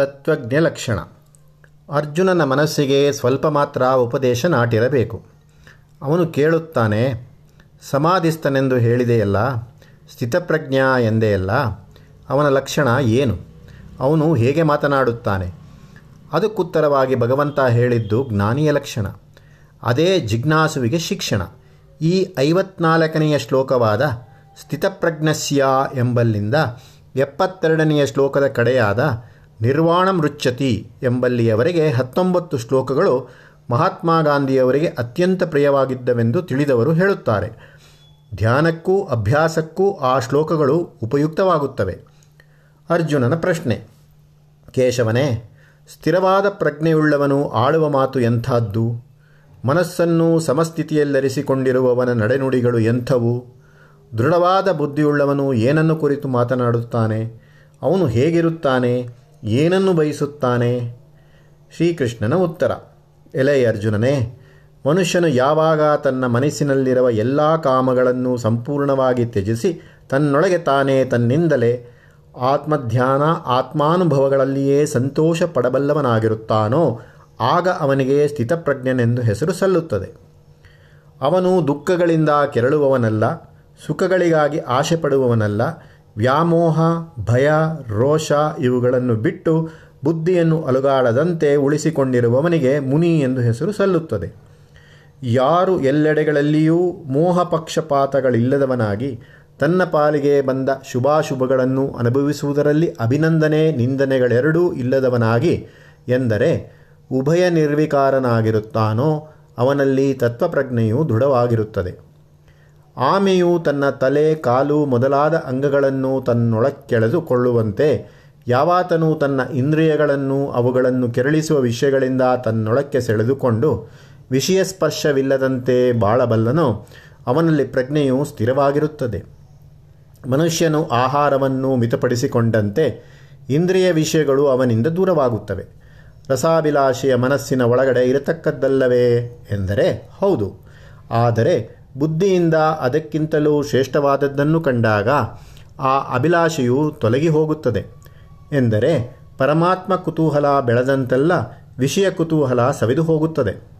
ತತ್ವಜ್ಞ ಲಕ್ಷಣ ಅರ್ಜುನನ ಮನಸ್ಸಿಗೆ ಸ್ವಲ್ಪ ಮಾತ್ರ ಉಪದೇಶ ನಾಟಿರಬೇಕು. ಅವನು ಕೇಳುತ್ತಾನೆ ಸಮಾಧಿಸ್ತನೆಂದು ಹೇಳಿದೆಯಲ್ಲ ಸ್ಥಿತಪ್ರಜ್ಞ ಅಲ್ಲ, ಅವನ ಲಕ್ಷಣ ಏನು? ಅವನು ಹೇಗೆ ಮಾತನಾಡುತ್ತಾನೆ, ಅದಕ್ಕುತ್ತರವಾಗಿ ಭಗವಂತ ಹೇಳಿದ್ದು ಜ್ಞಾನಿಯ ಲಕ್ಷಣ, ಅದೇ ಜಿಜ್ಞಾಸುವಿಗೆ ಶಿಕ್ಷಣ. ಈ ಐವತ್ನಾಲ್ಕನೆಯ ಶ್ಲೋಕವಾದ ಸ್ಥಿತಪ್ರಜ್ಞಸ್ಯ ಎಂಬಲ್ಲಿಂದ ಎಪ್ಪತ್ತೆರಡನೆಯ ಶ್ಲೋಕದ ಕಡೆಯಾದ ನಿರ್ವಾಣ ರುಚ್ಚತಿ ಎಂಬಲ್ಲಿಯವರೆಗೆ ಹತ್ತೊಂಬತ್ತು ಶ್ಲೋಕಗಳು ಮಹಾತ್ಮ ಗಾಂಧಿಯವರಿಗೆ ಅತ್ಯಂತ ಪ್ರಿಯವಾಗಿದ್ದವೆಂದು ತಿಳಿದವರು ಹೇಳುತ್ತಾರೆ. ಧ್ಯಾನಕ್ಕೂ ಅಭ್ಯಾಸಕ್ಕೂ ಆ ಶ್ಲೋಕಗಳು ಉಪಯುಕ್ತವಾಗುತ್ತವೆ. ಅರ್ಜುನನ ಪ್ರಶ್ನೆ. ಕೇಶವನೇ, ಸ್ಥಿರವಾದ ಪ್ರಜ್ಞೆಯುಳ್ಳವನು ಆಳುವ ಮಾತು ಎಂಥದ್ದು? ಮನಸ್ಸನ್ನು ಸಮಸ್ಥಿತಿಯಲ್ಲರಿಸಿಕೊಂಡಿರುವವನ ನಡೆನುಡಿಗಳು ಎಂಥವು? ದೃಢವಾದ ಬುದ್ಧಿಯುಳ್ಳವನು ಏನನ್ನು ಕುರಿತು ಮಾತನಾಡುತ್ತಾನೆ? ಅವನು ಹೇಗಿರುತ್ತಾನೆ? ಏನನ್ನು ಬಯಸುತ್ತಾನೆ? ಶ್ರೀಕೃಷ್ಣನ ಉತ್ತರ. ಎಲೆ ಅರ್ಜುನನೇ, ಮನುಷ್ಯನು ಯಾವಾಗ ತನ್ನ ಮನಸ್ಸಿನಲ್ಲಿರುವ ಎಲ್ಲ ಕಾಮಗಳನ್ನು ಸಂಪೂರ್ಣವಾಗಿ ತ್ಯಜಿಸಿ ತನ್ನೊಳಗೆ ತಾನೇ ತನ್ನಿಂದಲೇ ಆತ್ಮಧ್ಯಾನ, ಆತ್ಮಾನುಭವಗಳಲ್ಲಿಯೇ ಸಂತೋಷ ಪಡಬಲ್ಲವನಾಗಿರುತ್ತಾನೋ, ಆಗ ಅವನಿಗೆ ಸ್ಥಿತಪ್ರಜ್ಞನೆಂದು ಹೆಸರು ಸಲ್ಲುತ್ತದೆ. ಅವನು ದುಃಖಗಳಿಂದ ಕೆರಳುವವನಲ್ಲ, ಸುಖಗಳಿಗಾಗಿ ಆಶೆ ಪಡುವವನಲ್ಲ ವ್ಯಾಮೋಹ, ಭಯ, ರೋಷ ಇವುಗಳನ್ನು ಬಿಟ್ಟು ಬುದ್ಧಿಯನ್ನು ಅಲುಗಾಡದಂತೆ ಉಳಿಸಿಕೊಂಡಿರುವವನಿಗೆ ಮುನಿ ಎಂದು ಹೆಸರು ಸಲ್ಲುತ್ತದೆ. ಯಾರು ಎಲ್ಲೆಡೆಗಳಲ್ಲಿಯೂ ಮೋಹ ಪಕ್ಷಪಾತಗಳಿಲ್ಲದವನಾಗಿ ತನ್ನ ಪಾಲಿಗೆ ಬಂದ ಶುಭಾಶುಭಗಳನ್ನು ಅನುಭವಿಸುವುದರಲ್ಲಿ ಅಭಿನಂದನೆ, ನಿಂದನೆಗಳೆರಡೂ ಇಲ್ಲದವನಾಗಿ ಎಂದರೆ ಉಭಯ ನಿರ್ವಿಕಾರನಾಗಿರುತ್ತಾನೋ ಅವನಲ್ಲಿ ತತ್ವಪ್ರಜ್ಞೆಯು ದೃಢವಾಗಿರುತ್ತದೆ. ಆಮೆಯು ತನ್ನ ತಲೆ, ಕಾಲು ಮೊದಲಾದ ಅಂಗಗಳನ್ನು ತನ್ನೊಳಕ್ಕೆಳೆದುಕೊಳ್ಳುವಂತೆ, ಯಾವಾತನು ತನ್ನ ಇಂದ್ರಿಯಗಳನ್ನು ಅವುಗಳನ್ನು ಕೆರಳಿಸುವ ವಿಷಯಗಳಿಂದ ತನ್ನೊಳಕ್ಕೆ ಸೆಳೆದುಕೊಂಡು ವಿಷಯ ಸ್ಪರ್ಶವಿಲ್ಲದಂತೆ ಬಾಳಬಲ್ಲನೋ, ಅವನಲ್ಲಿ ಪ್ರಜ್ಞೆಯು ಸ್ಥಿರವಾಗಿರುತ್ತದೆ. ಮನುಷ್ಯನು ಆಹಾರವನ್ನು ಮಿತಪಡಿಸಿಕೊಂಡಂತೆ ಇಂದ್ರಿಯ ವಿಷಯಗಳು ಅವನಿಂದ ದೂರವಾಗುತ್ತವೆ. ರಸಾಭಿಲಾಷೆಯ ಮನಸ್ಸಿನ ಒಳಗಡೆ ಇರತಕ್ಕದ್ದಲ್ಲವೇ ಎಂದರೆ ಹೌದು. ಆದರೆ ಬುದ್ಧಿಯಿಂದ ಅದಕ್ಕಿಂತಲೂ ಶ್ರೇಷ್ಠವಾದದ್ದನ್ನು ಕಂಡಾಗ ಆ ಅಭಿಲಾಷೆಯು ತೊಲಗಿ ಹೋಗುತ್ತದೆ ಎಂದರೆ ಪರಮಾತ್ಮ ಕುತೂಹಲ ಬೆಳೆದಂತೆಲ್ಲ ವಿಷಯ ಕುತೂಹಲ ಸವಿದು ಹೋಗುತ್ತದೆ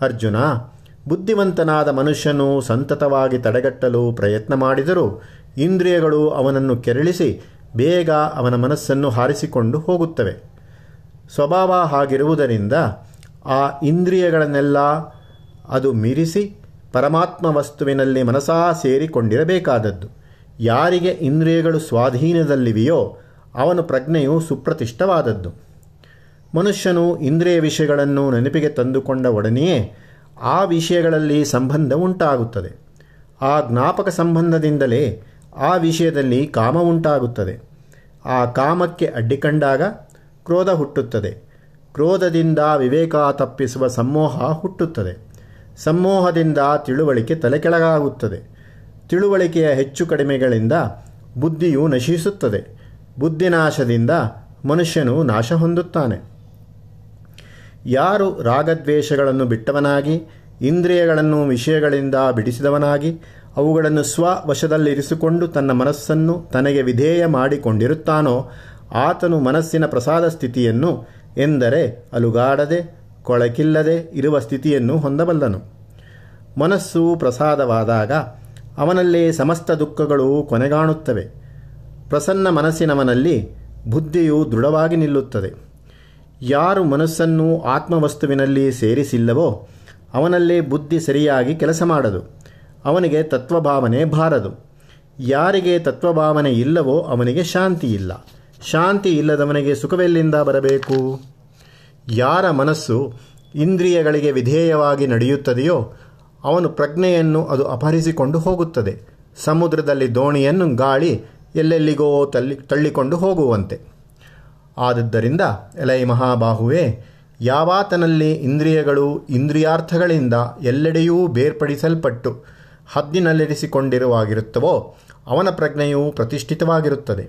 ಅರ್ಜುನ, ಬುದ್ಧಿವಂತನಾದ ಮನುಷ್ಯನು ಸಂತತವಾಗಿ ತಡೆಗಟ್ಟಲು ಪ್ರಯತ್ನ ಮಾಡಿದರೂ ಇಂದ್ರಿಯಗಳು ಅವನನ್ನು ಕೆರಳಿಸಿ ಬೇಗ ಅವನ ಮನಸ್ಸನ್ನು ಹಾರಿಸಿಕೊಂಡು ಹೋಗುತ್ತವೆ. ಸ್ವಭಾವ ಹಾಗಿರುವುದರಿಂದ ಆ ಇಂದ್ರಿಯಗಳನ್ನೆಲ್ಲ ಅದು ಮೀರಿಸಿ ಪರಮಾತ್ಮ ವಸ್ತುವಿನಲ್ಲಿ ಮನಸಾ ಸೇರಿಕೊಂಡಿರಬೇಕಾದದ್ದು. ಯಾರಿಗೆ ಇಂದ್ರಿಯಗಳು ಸ್ವಾಧೀನದಲ್ಲಿವೆಯೋ ಅವನು ಪ್ರಜ್ಞೆಯು ಸುಪ್ರತಿಷ್ಠವಾದದ್ದು. ಮನುಷ್ಯನು ಇಂದ್ರಿಯ ವಿಷಯಗಳನ್ನು ನೆನಪಿಗೆ ತಂದುಕೊಂಡ ಒಡನೆಯೇ ಆ ವಿಷಯಗಳಲ್ಲಿ ಸಂಬಂಧ ಉಂಟಾಗುತ್ತದೆ. ಆ ಜ್ಞಾಪಕ ಸಂಬಂಧದಿಂದಲೇ ಆ ವಿಷಯದಲ್ಲಿ ಕಾಮ ಉಂಟಾಗುತ್ತದೆ. ಆ ಕಾಮಕ್ಕೆ ಅಡ್ಡಿಕಂಡಾಗ ಕ್ರೋಧ ಹುಟ್ಟುತ್ತದೆ. ಕ್ರೋಧದಿಂದ ವಿವೇಕ ತಪ್ಪಿಸುವ ಸಮೋಹ ಹುಟ್ಟುತ್ತದೆ. ಸಮೋಹದಿಂದ ತಿಳುವಳಿಕೆ ತಲೆಕೆಳಗಾಗುತ್ತದೆ. ತಿಳುವಳಿಕೆಯ ಹೆಚ್ಚು ಕಡಿಮೆಗಳಿಂದ ಬುದ್ಧಿಯು ನಶಿಸುತ್ತದೆ. ಬುದ್ಧಿನಾಶದಿಂದ ಮನುಷ್ಯನು ನಾಶ ಹೊಂದುತ್ತಾನೆ. ಯಾರು ರಾಗದ್ವೇಷಗಳನ್ನು ಬಿಟ್ಟವನಾಗಿ, ಇಂದ್ರಿಯಗಳನ್ನು ವಿಷಯಗಳಿಂದ ಬಿಡಿಸಿದವನಾಗಿ, ಅವುಗಳನ್ನು ಸ್ವವಶದಲ್ಲಿರಿಸಿಕೊಂಡು ತನ್ನ ಮನಸ್ಸನ್ನು ತನಗೆ ವಿಧೇಯ ಮಾಡಿಕೊಂಡಿರುತ್ತಾನೋ, ಆತನು ಮನಸ್ಸಿನ ಪ್ರಸಾದ ಸ್ಥಿತಿಯನ್ನು ಎಂದರೆ ಅಲುಗಾಡದೆ ಕೊಳಕಿಲ್ಲದೆ ಇರುವ ಸ್ಥಿತಿಯನ್ನು ಹೊಂದಬಲ್ಲನು. ಮನಸ್ಸು ಪ್ರಸಾದವಾದಾಗ ಅವನಲ್ಲೇ ಸಮಸ್ತ ದುಃಖಗಳು ಕೊನೆಗಾಣುತ್ತವೆ. ಪ್ರಸನ್ನ ಮನಸ್ಸಿನವನಲ್ಲಿ ಬುದ್ಧಿಯು ದೃಢವಾಗಿ ನಿಲ್ಲುತ್ತದೆ. ಯಾರು ಮನಸ್ಸನ್ನು ಆತ್ಮವಸ್ತುವಿನಲ್ಲಿ ಸೇರಿಸಿಲ್ಲವೋ ಅವನಲ್ಲೇ ಬುದ್ಧಿ ಸರಿಯಾಗಿ ಕೆಲಸ ಮಾಡದು. ಅವನಿಗೆ ತತ್ವಭಾವನೆ ಬಾರದು. ಯಾರಿಗೆ ತತ್ವಭಾವನೆ ಇಲ್ಲವೋ ಅವನಿಗೆ ಶಾಂತಿ ಇಲ್ಲ ಶಾಂತಿ ಇಲ್ಲದವನಿಗೆ ಸುಖವೆಲ್ಲಿಂದ ಬರಬೇಕು? ಯಾರ ಮನಸ್ಸು ಇಂದ್ರಿಯಗಳಿಗೆ ವಿಧೇಯವಾಗಿ ನಡೆಯುತ್ತದೆಯೋ ಅವನು ಪ್ರಜ್ಞೆಯನ್ನು ಅದು ಅಪಹರಿಸಿಕೊಂಡು ಹೋಗುತ್ತದೆ. ಸಮುದ್ರದಲ್ಲಿ ದೋಣಿಯನ್ನು ಗಾಳಿ ಎಲ್ಲೆಲ್ಲಿಗೋ ತಳ್ಳಿ ತಳ್ಳಿಕೊಂಡು ಹೋಗುವಂತೆ. ಆದದ್ದರಿಂದ ಎಲೈ ಮಹಾಬಾಹುವೆ, ಯಾವಾತನಲ್ಲಿ ಇಂದ್ರಿಯಗಳು ಇಂದ್ರಿಯಾರ್ಥಗಳಿಂದ ಎಲ್ಲೆಡೆಯೂ ಬೇರ್ಪಡಿಸಲ್ಪಟ್ಟು ಹದ್ದಿನಲ್ಲಿರಿಸಿಕೊಂಡಿರುವಾಗಿರುತ್ತವೋ, ಅವನ ಪ್ರಜ್ಞೆಯು ಪ್ರತಿಷ್ಠಿತವಾಗಿರುತ್ತದೆ.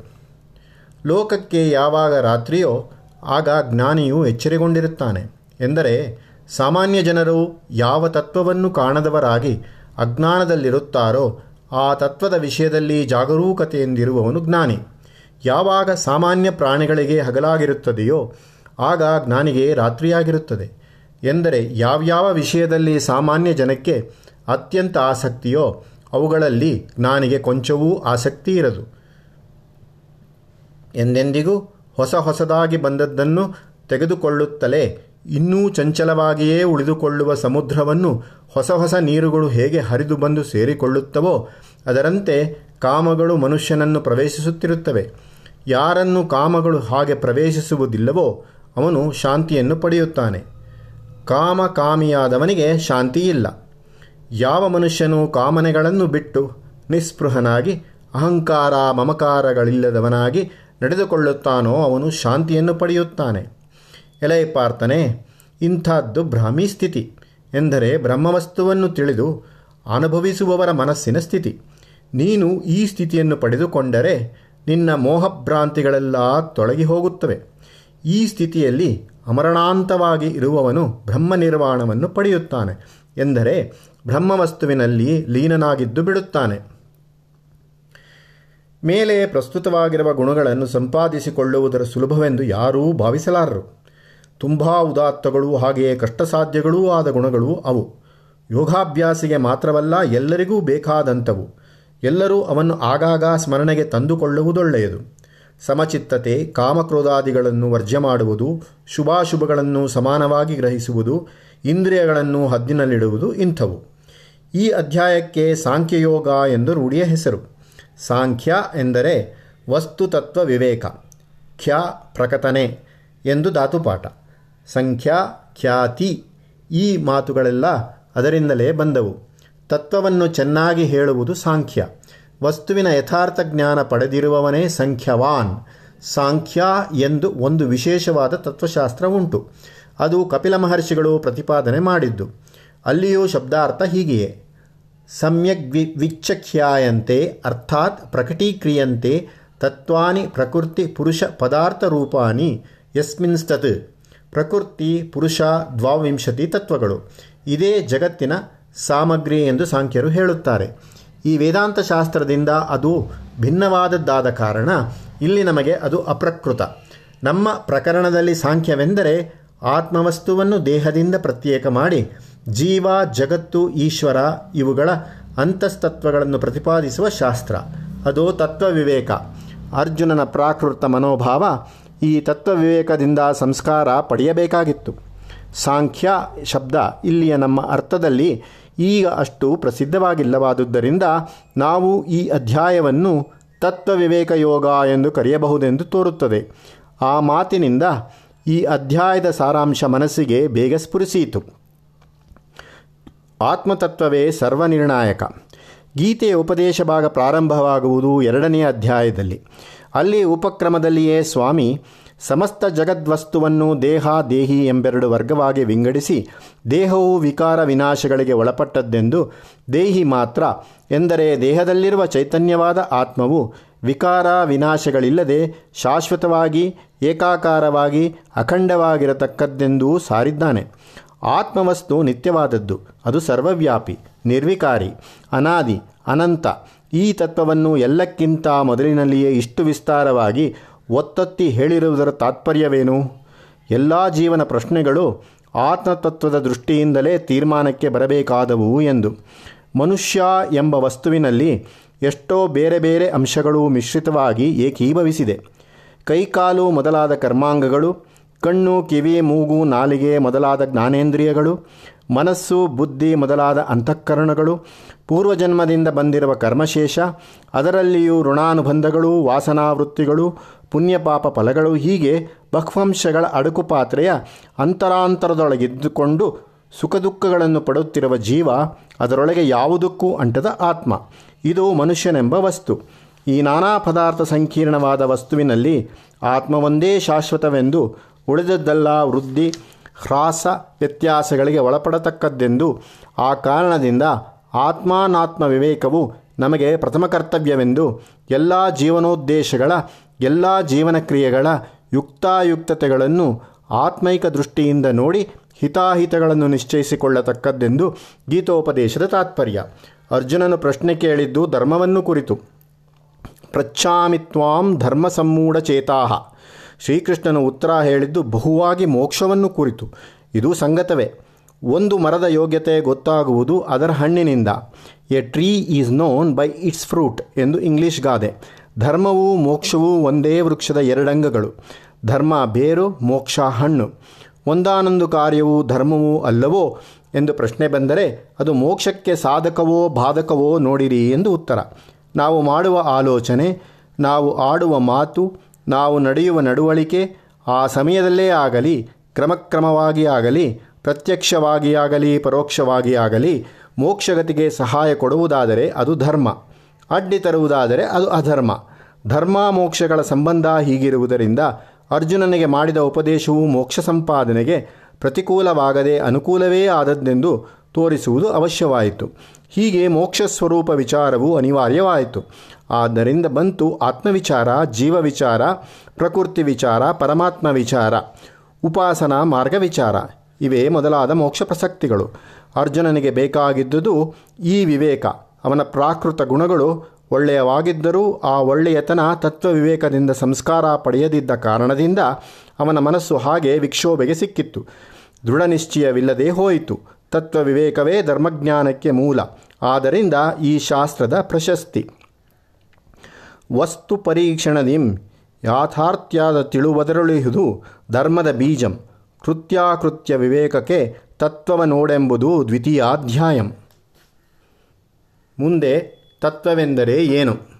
ಲೋಕಕ್ಕೆ ಯಾವಾಗ ರಾತ್ರಿಯೋ ಆಗ ಜ್ಞಾನಿಯು ಎಚ್ಚರಿಗೊಂಡಿರುತ್ತಾನೆ. ಎಂದರೆ ಸಾಮಾನ್ಯ ಜನರು ಯಾವ ತತ್ವವನ್ನು ಕಾಣದವರಾಗಿ ಅಜ್ಞಾನದಲ್ಲಿರುತ್ತಾರೋ ಆ ತತ್ವದ ವಿಷಯದಲ್ಲಿ ಜಾಗರೂಕತೆಯಿಂದಿರುವವನು ಜ್ಞಾನಿ. ಯಾವಾಗ ಸಾಮಾನ್ಯ ಪ್ರಾಣಿಗಳಿಗೆ ಹಗಲಾಗಿರುತ್ತದೆಯೋ ಆಗ ಜ್ಞಾನಿಗೆ ರಾತ್ರಿಯಾಗಿರುತ್ತದೆ. ಎಂದರೆ ಯಾವ್ಯಾವ ವಿಷಯದಲ್ಲಿ ಸಾಮಾನ್ಯ ಜನಕ್ಕೆ ಅತ್ಯಂತ ಆಸಕ್ತಿಯೋ ಅವುಗಳಲ್ಲಿ ಜ್ಞಾನಿಗೆ ಕೊಂಚವೂ ಆಸಕ್ತಿ ಇರದು. ಎಂದೆಂದಿಗೂ ಹೊಸ ಹೊಸದಾಗಿ ಬಂದದ್ದನ್ನು ತೆಗೆದುಕೊಳ್ಳುತ್ತಲೇ, ಇನ್ನೂ ಚಂಚಲವಾಗಿಯೇ ಉಳಿದುಕೊಳ್ಳುವ ಸಮುದ್ರವನ್ನು ಹೊಸ ಹೊಸ ನೀರುಗಳು ಹೇಗೆ ಹರಿದು ಬಂದು ಸೇರಿಕೊಳ್ಳುತ್ತವೋ, ಅದರಂತೆ ಕಾಮಗಳು ಮನುಷ್ಯನನ್ನು ಪ್ರವೇಶಿಸುತ್ತಿರುತ್ತವೆ. ಯಾರನ್ನು ಕಾಮಗಳು ಹಾಗೆ ಪ್ರವೇಶಿಸುವುದಿಲ್ಲವೋ, ಅವನು ಶಾಂತಿಯನ್ನು ಪಡೆಯುತ್ತಾನೆ. ಕಾಮ ಕಾಮಿಯಾದವನಿಗೆ ಶಾಂತಿಯಿಲ್ಲ. ಯಾವ ಮನುಷ್ಯನು ಕಾಮನೆಗಳನ್ನು ಬಿಟ್ಟು ನಿಸ್ಪೃಹನಾಗಿ, ಅಹಂಕಾರ ಮಮಕಾರಗಳಿಲ್ಲದವನಾಗಿ ನಡೆದುಕೊಳ್ಳುತ್ತಾನೋ ಅವನು ಶಾಂತಿಯನ್ನು ಪಡೆಯುತ್ತಾನೆ. ಎಲೆ ಪಾರ್ಥನೆ, ಇಂಥದ್ದು ಭ್ರಾಮಿ ಸ್ಥಿತಿ ಎಂದರೆ ಬ್ರಹ್ಮವಸ್ತುವನ್ನು ತಿಳಿದು ಅನುಭವಿಸುವವರ ಮನಸ್ಸಿನ ಸ್ಥಿತಿ. ನೀನು ಈ ಸ್ಥಿತಿಯನ್ನು ಪಡೆದುಕೊಂಡರೆ ನಿನ್ನ ಮೋಹಭ್ರಾಂತಿಗಳೆಲ್ಲ ತೊಳಗಿ ಹೋಗುತ್ತವೆ ಈ ಸ್ಥಿತಿಯಲ್ಲಿ ಅಮರಣಾಂತವಾಗಿ ಇರುವವನು ಬ್ರಹ್ಮ ನಿರ್ವಾಣವನ್ನು ಪಡೆಯುತ್ತಾನೆ ಎಂದರೆ ಬ್ರಹ್ಮವಸ್ತುವಿನಲ್ಲಿ ಲೀನನಾಗಿದ್ದು ಬಿಡುತ್ತಾನೆ. ಮೇಲೆ ಪ್ರಸ್ತುತವಾಗಿರುವ ಗುಣಗಳನ್ನು ಸಂಪಾದಿಸಿಕೊಳ್ಳುವುದರ ಸುಲಭವೆಂದು ಯಾರೂ ಭಾವಿಸಲಾರರು. ತುಂಬ ಉದಾತ್ತಗಳು ಹಾಗೆಯೇ ಕಷ್ಟಸಾಧ್ಯಗಳೂ ಆದ ಗುಣಗಳು ಅವು. ಯೋಗಾಭ್ಯಾಸಿಗೆ ಮಾತ್ರವಲ್ಲ ಎಲ್ಲರಿಗೂ ಬೇಕಾದಂಥವು. ಎಲ್ಲರೂ ಅವನ್ನು ಆಗಾಗ ಸ್ಮರಣೆಗೆ ತಂದುಕೊಳ್ಳುವುದೊಳ್ಳೆಯದು. ಸಮಚಿತ್ತತೆ, ಕಾಮಕ್ರೋಧಾದಿಗಳನ್ನು ವರ್ಜ್ಯ ಮಾಡುವುದು, ಶುಭಾಶುಭಗಳನ್ನು ಸಮಾನವಾಗಿ ಗ್ರಹಿಸುವುದು, ಇಂದ್ರಿಯಗಳನ್ನು ಹದ್ದಿನಲ್ಲಿಡುವುದು ಇಂಥವು. ಈ ಅಧ್ಯಾಯಕ್ಕೆ ಸಾಂಖ್ಯಯೋಗ ಎಂದು ರೂಢಿಯ ಹೆಸರು. ಸಾಂಖ್ಯ ಎಂದರೆ ವಸ್ತುತತ್ವ ವಿವೇಕ, ಖ್ಯ ಪ್ರಕಟನೆ ಎಂದು ಧಾತುಪಾಠ. ಸಂಖ್ಯಾ, ಖ್ಯಾತಿ ಈ ಮಾತುಗಳೆಲ್ಲ ಅದರಿಂದಲೇ ಬಂದವು. ತತ್ವವನ್ನು ಚೆನ್ನಾಗಿ ಹೇಳುವುದು ಸಾಂಖ್ಯ. ವಸ್ತುವಿನ ಯಥಾರ್ಥ ಜ್ಞಾನ ಪಡೆದಿರುವವನೇ ಸಂಖ್ಯವಾನ್. ಸಾಂಖ್ಯ ಎಂದು ಒಂದು ವಿಶೇಷವಾದ ತತ್ವಶಾಸ್ತ್ರ ಉಂಟು. ಅದು ಕಪಿಲ ಮಹರ್ಷಿಗಳು ಪ್ರತಿಪಾದನೆ ಮಾಡಿದ್ದು. ಅಲ್ಲಿಯೂ ಶಬ್ದಾರ್ಥ ಹೀಗೆಯೇ. ಸಮ್ಯಕ್ ವಿ ವಿಚ್ಛಖ್ಯಾಯಂತೆ ಅರ್ಥಾತ್ ಪ್ರಕಟೀಕ್ರಿಯಂತೆ ತತ್ವಾನಿ ಪ್ರಕೃತಿ ಪುರುಷ ಪದಾರ್ಥ ರೂಪಾನಿ, ಯಸ್ಮಿನ್ಸ್ತತ್. ಪ್ರಕೃತಿ, ಪುರುಷ, ದ್ವಾವಿಂಶತಿ ತತ್ವಗಳು. ಇದೇ ಜಗತ್ತಿನ ಸಾಮಗ್ರಿ ಎಂದು ಸಾಂಖ್ಯರು ಹೇಳುತ್ತಾರೆ. ಈ ವೇದಾಂತ ಶಾಸ್ತ್ರದಿಂದ ಅದು ಭಿನ್ನವಾದದ್ದಾದ ಕಾರಣ ಇಲ್ಲಿ ನಮಗೆ ಅದು ಅಪ್ರಕೃತ. ನಮ್ಮ ಪ್ರಕರಣದಲ್ಲಿ ಸಾಂಖ್ಯವೆಂದರೆ ಆತ್ಮವಸ್ತುವನ್ನು ದೇಹದಿಂದ ಪ್ರತ್ಯೇಕ ಮಾಡಿ ಜೀವ, ಜಗತ್ತು, ಈಶ್ವರ ಇವುಗಳ ಅಂತಸ್ತತ್ವಗಳನ್ನು ಪ್ರತಿಪಾದಿಸುವ ಶಾಸ್ತ್ರ. ಅದು ತತ್ವವಿವೇಕ. ಅರ್ಜುನನ ಪ್ರಾಕೃತ ಮನೋಭಾವ ಈ ತತ್ವ ವಿವೇಕದಿಂದ ಸಂಸ್ಕಾರ ಪಡೆಯಬೇಕಾಗಿತ್ತು. ಸಾಂಖ್ಯ ಶಬ್ದ ಇಲ್ಲಿಯ ನಮ್ಮ ಅರ್ಥದಲ್ಲಿ ಈಗ ಅಷ್ಟು ಪ್ರಸಿದ್ಧವಾಗಿಲ್ಲವಾದುದರಿಂದ ನಾವು ಈ ಅಧ್ಯಾಯವನ್ನು ತತ್ವವಿವೇಕ ಯೋಗ ಎಂದು ಕರೆಯಬಹುದೆಂದು ತೋರುತ್ತದೆ. ಆ ಮಾತಿನಿಂದ ಈ ಅಧ್ಯಾಯದ ಸಾರಾಂಶ ಮನಸ್ಸಿಗೆ ಬೇಗ ಸ್ಫುರಿಸಿತು ಆತ್ಮತತ್ವವೇ ಸರ್ವನಿರ್ಣಾಯಕ. ಗೀತೆಯ ಉಪದೇಶ ಭಾಗ ಪ್ರಾರಂಭವಾಗುವುದು ಎರಡನೇ ಅಧ್ಯಾಯದಲ್ಲಿ. ಅಲ್ಲಿ ಉಪಕ್ರಮದಲ್ಲಿಯೇ ಸ್ವಾಮಿ ಸಮಸ್ತ ಜಗದ್ವಸ್ತುವನ್ನು ದೇಹ, ದೇಹಿ ಎಂಬೆರಡು ವರ್ಗವಾಗಿ ವಿಂಗಡಿಸಿ ದೇಹವು ವಿಕಾರ ವಿನಾಶಗಳಿಗೆ ಒಳಪಟ್ಟದ್ದೆಂದು ದೇಹಿ ಮಾತ್ರ ಎಂದರೆ ದೇಹದಲ್ಲಿರುವ ಚೈತನ್ಯವಾದ ಆತ್ಮವು ವಿಕಾರ ವಿನಾಶಗಳಿಲ್ಲದೆ ಶಾಶ್ವತವಾಗಿ ಏಕಾಕಾರವಾಗಿ ಅಖಂಡವಾಗಿರತಕ್ಕದ್ದೆಂದೂ ಸಾರಿದ್ದಾನೆ. ಆತ್ಮವಸ್ತು ನಿತ್ಯವಾದದ್ದು. ಅದು ಸರ್ವವ್ಯಾಪಿ, ನಿರ್ವಿಕಾರಿ, ಅನಾದಿ, ಅನಂತ. ಈ ತತ್ವವನ್ನು ಎಲ್ಲಕ್ಕಿಂತ ಮೊದಲಿನಲ್ಲಿಯೇ ಇಷ್ಟು ವಿಸ್ತಾರವಾಗಿ ಒತ್ತೊತ್ತಿ ಹೇಳಿರುವುದರ ತಾತ್ಪರ್ಯವೇನು? ಎಲ್ಲ ಜೀವನ ಪ್ರಶ್ನೆಗಳು ಆತ್ಮತತ್ವದ ದೃಷ್ಟಿಯಿಂದಲೇ ತೀರ್ಮಾನಕ್ಕೆ ಬರಬೇಕಾದವು ಎಂದು. ಮನುಷ್ಯ ಎಂಬ ವಸ್ತುವಿನಲ್ಲಿ ಎಷ್ಟೋ ಬೇರೆ ಬೇರೆ ಅಂಶಗಳು ಮಿಶ್ರಿತವಾಗಿ ಏಕೀಭವಿಸಿದೆ. ಕೈಕಾಲು ಮೊದಲಾದ ಕರ್ಮಾಂಗಗಳು ಕಣ್ಣು, ಕಿವಿ, ಮೂಗು, ನಾಲಿಗೆ ಮೊದಲಾದ ಜ್ಞಾನೇಂದ್ರಿಯಗಳು, ಮನಸ್ಸು, ಬುದ್ಧಿ ಮೊದಲಾದ ಅಂತಃಕರಣಗಳು, ಪೂರ್ವಜನ್ಮದಿಂದ ಬಂದಿರುವ ಕರ್ಮಶೇಷ, ಅದರಲ್ಲಿಯೂ ಋಣಾನುಬಂಧಗಳು, ವಾಸನಾವೃತ್ತಿಗಳು, ಪುಣ್ಯಪಾಪ ಫಲಗಳು, ಹೀಗೆ ಬಹ್ವಂಶಗಳ ಅಡುಕು ಪಾತ್ರೆಯ ಅಂತರಾಂತರದೊಳಗಿದ್ದುಕೊಂಡು ಸುಖ ದುಃಖಗಳನ್ನು ಪಡುತ್ತಿರುವ ಜೀವ ಅದರೊಳಗೆ ಯಾವುದಕ್ಕೂ ಅಂಟದ ಆತ್ಮ. ಇದು ಮನುಷ್ಯನೆಂಬ ವಸ್ತು. ಈ ನಾನಾ ಪದಾರ್ಥ ಸಂಕೀರ್ಣವಾದ ವಸ್ತುವಿನಲ್ಲಿ ಆತ್ಮವೊಂದೇ ಶಾಶ್ವತವೆಂದು ಉಳಿದದ್ದೆಲ್ಲ ವೃದ್ಧಿ, ಹ್ರಾಸ ವ್ಯತ್ಯಾಸಗಳಿಗೆ ಒಳಪಡತಕ್ಕದ್ದೆಂದು ಆ ಕಾರಣದಿಂದ ಆತ್ಮಾನಾತ್ಮ ವಿವೇಕವು ನಮಗೆ ಪ್ರಥಮ ಕರ್ತವ್ಯವೆಂದು ಎಲ್ಲ ಜೀವನೋದ್ದೇಶಗಳ, ಎಲ್ಲ ಜೀವನ ಕ್ರಿಯೆಗಳ ಯುಕ್ತಾಯುಕ್ತತೆಗಳನ್ನು ಆತ್ಮೈಕ ದೃಷ್ಟಿಯಿಂದ ನೋಡಿ ಹಿತಾಹಿತಗಳನ್ನು ನಿಶ್ಚಯಿಸಿಕೊಳ್ಳತಕ್ಕದ್ದೆಂದು ಗೀತೋಪದೇಶದ ತಾತ್ಪರ್ಯ. ಅರ್ಜುನನು ಪ್ರಶ್ನೆ ಕೇಳಿದ್ದು ಧರ್ಮವನ್ನು ಕುರಿತು. ಪ್ರಚ್ಛಾಮಿತ್ವಾಂ ಧರ್ಮ ಶ್ರೀಕೃಷ್ಣನು ಉತ್ತರ ಹೇಳಿದ್ದು ಬಹುವಾಗಿ ಮೋಕ್ಷವನ್ನು ಕುರಿತು. ಇದು ಸಂಗತವೇ. ಒಂದು ಮರದ ಯೋಗ್ಯತೆ ಗೊತ್ತಾಗುವುದು ಅದರ ಹಣ್ಣಿನಿಂದ. A tree is known by its fruit ಎಂದು ಇಂಗ್ಲಿಷ್ ಗಾದೆ. ಧರ್ಮವೂ ಮೋಕ್ಷವೂ ಒಂದೇ ವೃಕ್ಷದ ಎರಡಂಗಗಳು. ಧರ್ಮ ಬೇರು, ಮೋಕ್ಷ ಹಣ್ಣು. ಒಂದಾನೊಂದು ಕಾರ್ಯವೂ ಧರ್ಮವೂ ಅಲ್ಲವೋ ಎಂದು ಪ್ರಶ್ನೆ ಬಂದರೆ ಅದು ಮೋಕ್ಷಕ್ಕೆ ಸಾಧಕವೋ ಬಾಧಕವೋ ನೋಡಿರಿ ಎಂದು ಉತ್ತರ. ನಾವು ಮಾಡುವ ಆಲೋಚನೆ, ನಾವು ಆಡುವ ಮಾತು ನಾವು ನಡೆಯುವ ನಡವಳಿಕೆ ಆ ಸಮಯದಲ್ಲೇ ಆಗಲಿ, ಕ್ರಮಕ್ರಮವಾಗಿ ಆಗಲಿ ಪ್ರತ್ಯಕ್ಷವಾಗಿಯಾಗಲಿ ಪರೋಕ್ಷವಾಗಿ ಆಗಲಿ, ಮೋಕ್ಷಗತಿಗೆ ಸಹಾಯ ಕೊಡುವುದಾದರೆ ಅದು ಧರ್ಮ. ಅಡ್ಡಿ ತರುವುದಾದರೆ ಅದು ಅಧರ್ಮ. ಧರ್ಮ ಮೋಕ್ಷಗಳ ಸಂಬಂಧ ಹೀಗಿರುವುದರಿಂದ ಅರ್ಜುನನಿಗೆ ಮಾಡಿದ ಉಪದೇಶವು ಮೋಕ್ಷ ಸಂಪಾದನೆಗೆ ಪ್ರತಿಕೂಲವಾಗದೆ ಅನುಕೂಲವೇ ಆದದ್ದೆಂದು ತೋರಿಸುವುದು ಅವಶ್ಯವಾಯಿತು. ಹೀಗೆ ಮೋಕ್ಷ ಸ್ವರೂಪ ವಿಚಾರವು ಅನಿವಾರ್ಯವಾಯಿತು. ಆದ್ದರಿಂದ ಬಂತು ಆತ್ಮವಿಚಾರ ಜೀವ ವಿಚಾರ ಪ್ರಕೃತಿ ವಿಚಾರ, ಪರಮಾತ್ಮ ವಿಚಾರ, ಉಪಾಸನಾ ಮಾರ್ಗ ವಿಚಾರ. ಇವೇ ಮೊದಲಾದ ಮೋಕ್ಷ ಪ್ರಸಕ್ತಿಗಳು. ಅರ್ಜುನನಿಗೆ ಬೇಕಾಗಿದ್ದುದು ಈ ವಿವೇಕ. ಅವನ ಪ್ರಾಕೃತ ಗುಣಗಳು ಒಳ್ಳೆಯವಾಗಿದ್ದರೂ ಆ ಒಳ್ಳೆಯತನ ತತ್ವ ವಿವೇಕದಿಂದ ಸಂಸ್ಕಾರ ಪಡೆಯದಿದ್ದ ಕಾರಣದಿಂದ ಅವನ ಮನಸ್ಸು ಹಾಗೆ ವಿಕ್ಷೋಭೆಗೆ ಸಿಕ್ಕಿತ್ತು. ದೃಢ ನಿಶ್ಚಯವಿಲ್ಲದೆ ಹೋಯಿತು. ತತ್ವ ವಿವೇಕವೇ ಧರ್ಮಜ್ಞಾನಕ್ಕೆ ಮೂಲ. ಆದ್ದರಿಂದ ಈ ಶಾಸ್ತ್ರದ ಪ್ರಶಸ್ತಿ. ವಸ್ತು ಪರೀಕ್ಷಣದಿಂ ಯಾಥಾರ್ಥ್ಯಾದ ತಿಳುವದರುಳಿಹುದು ಧರ್ಮದ ಬೀಜಂ. ಕೃತ್ಯಾಕೃತ್ಯ ವಿವೇಕಕ್ಕೆ ತತ್ವವ ನೋಡೆಂಬುದು ದ್ವಿತೀಯಾಧ್ಯಾಯಂ. ಮುಂದೆ ತತ್ವವೆಂದರೆ ಏನು?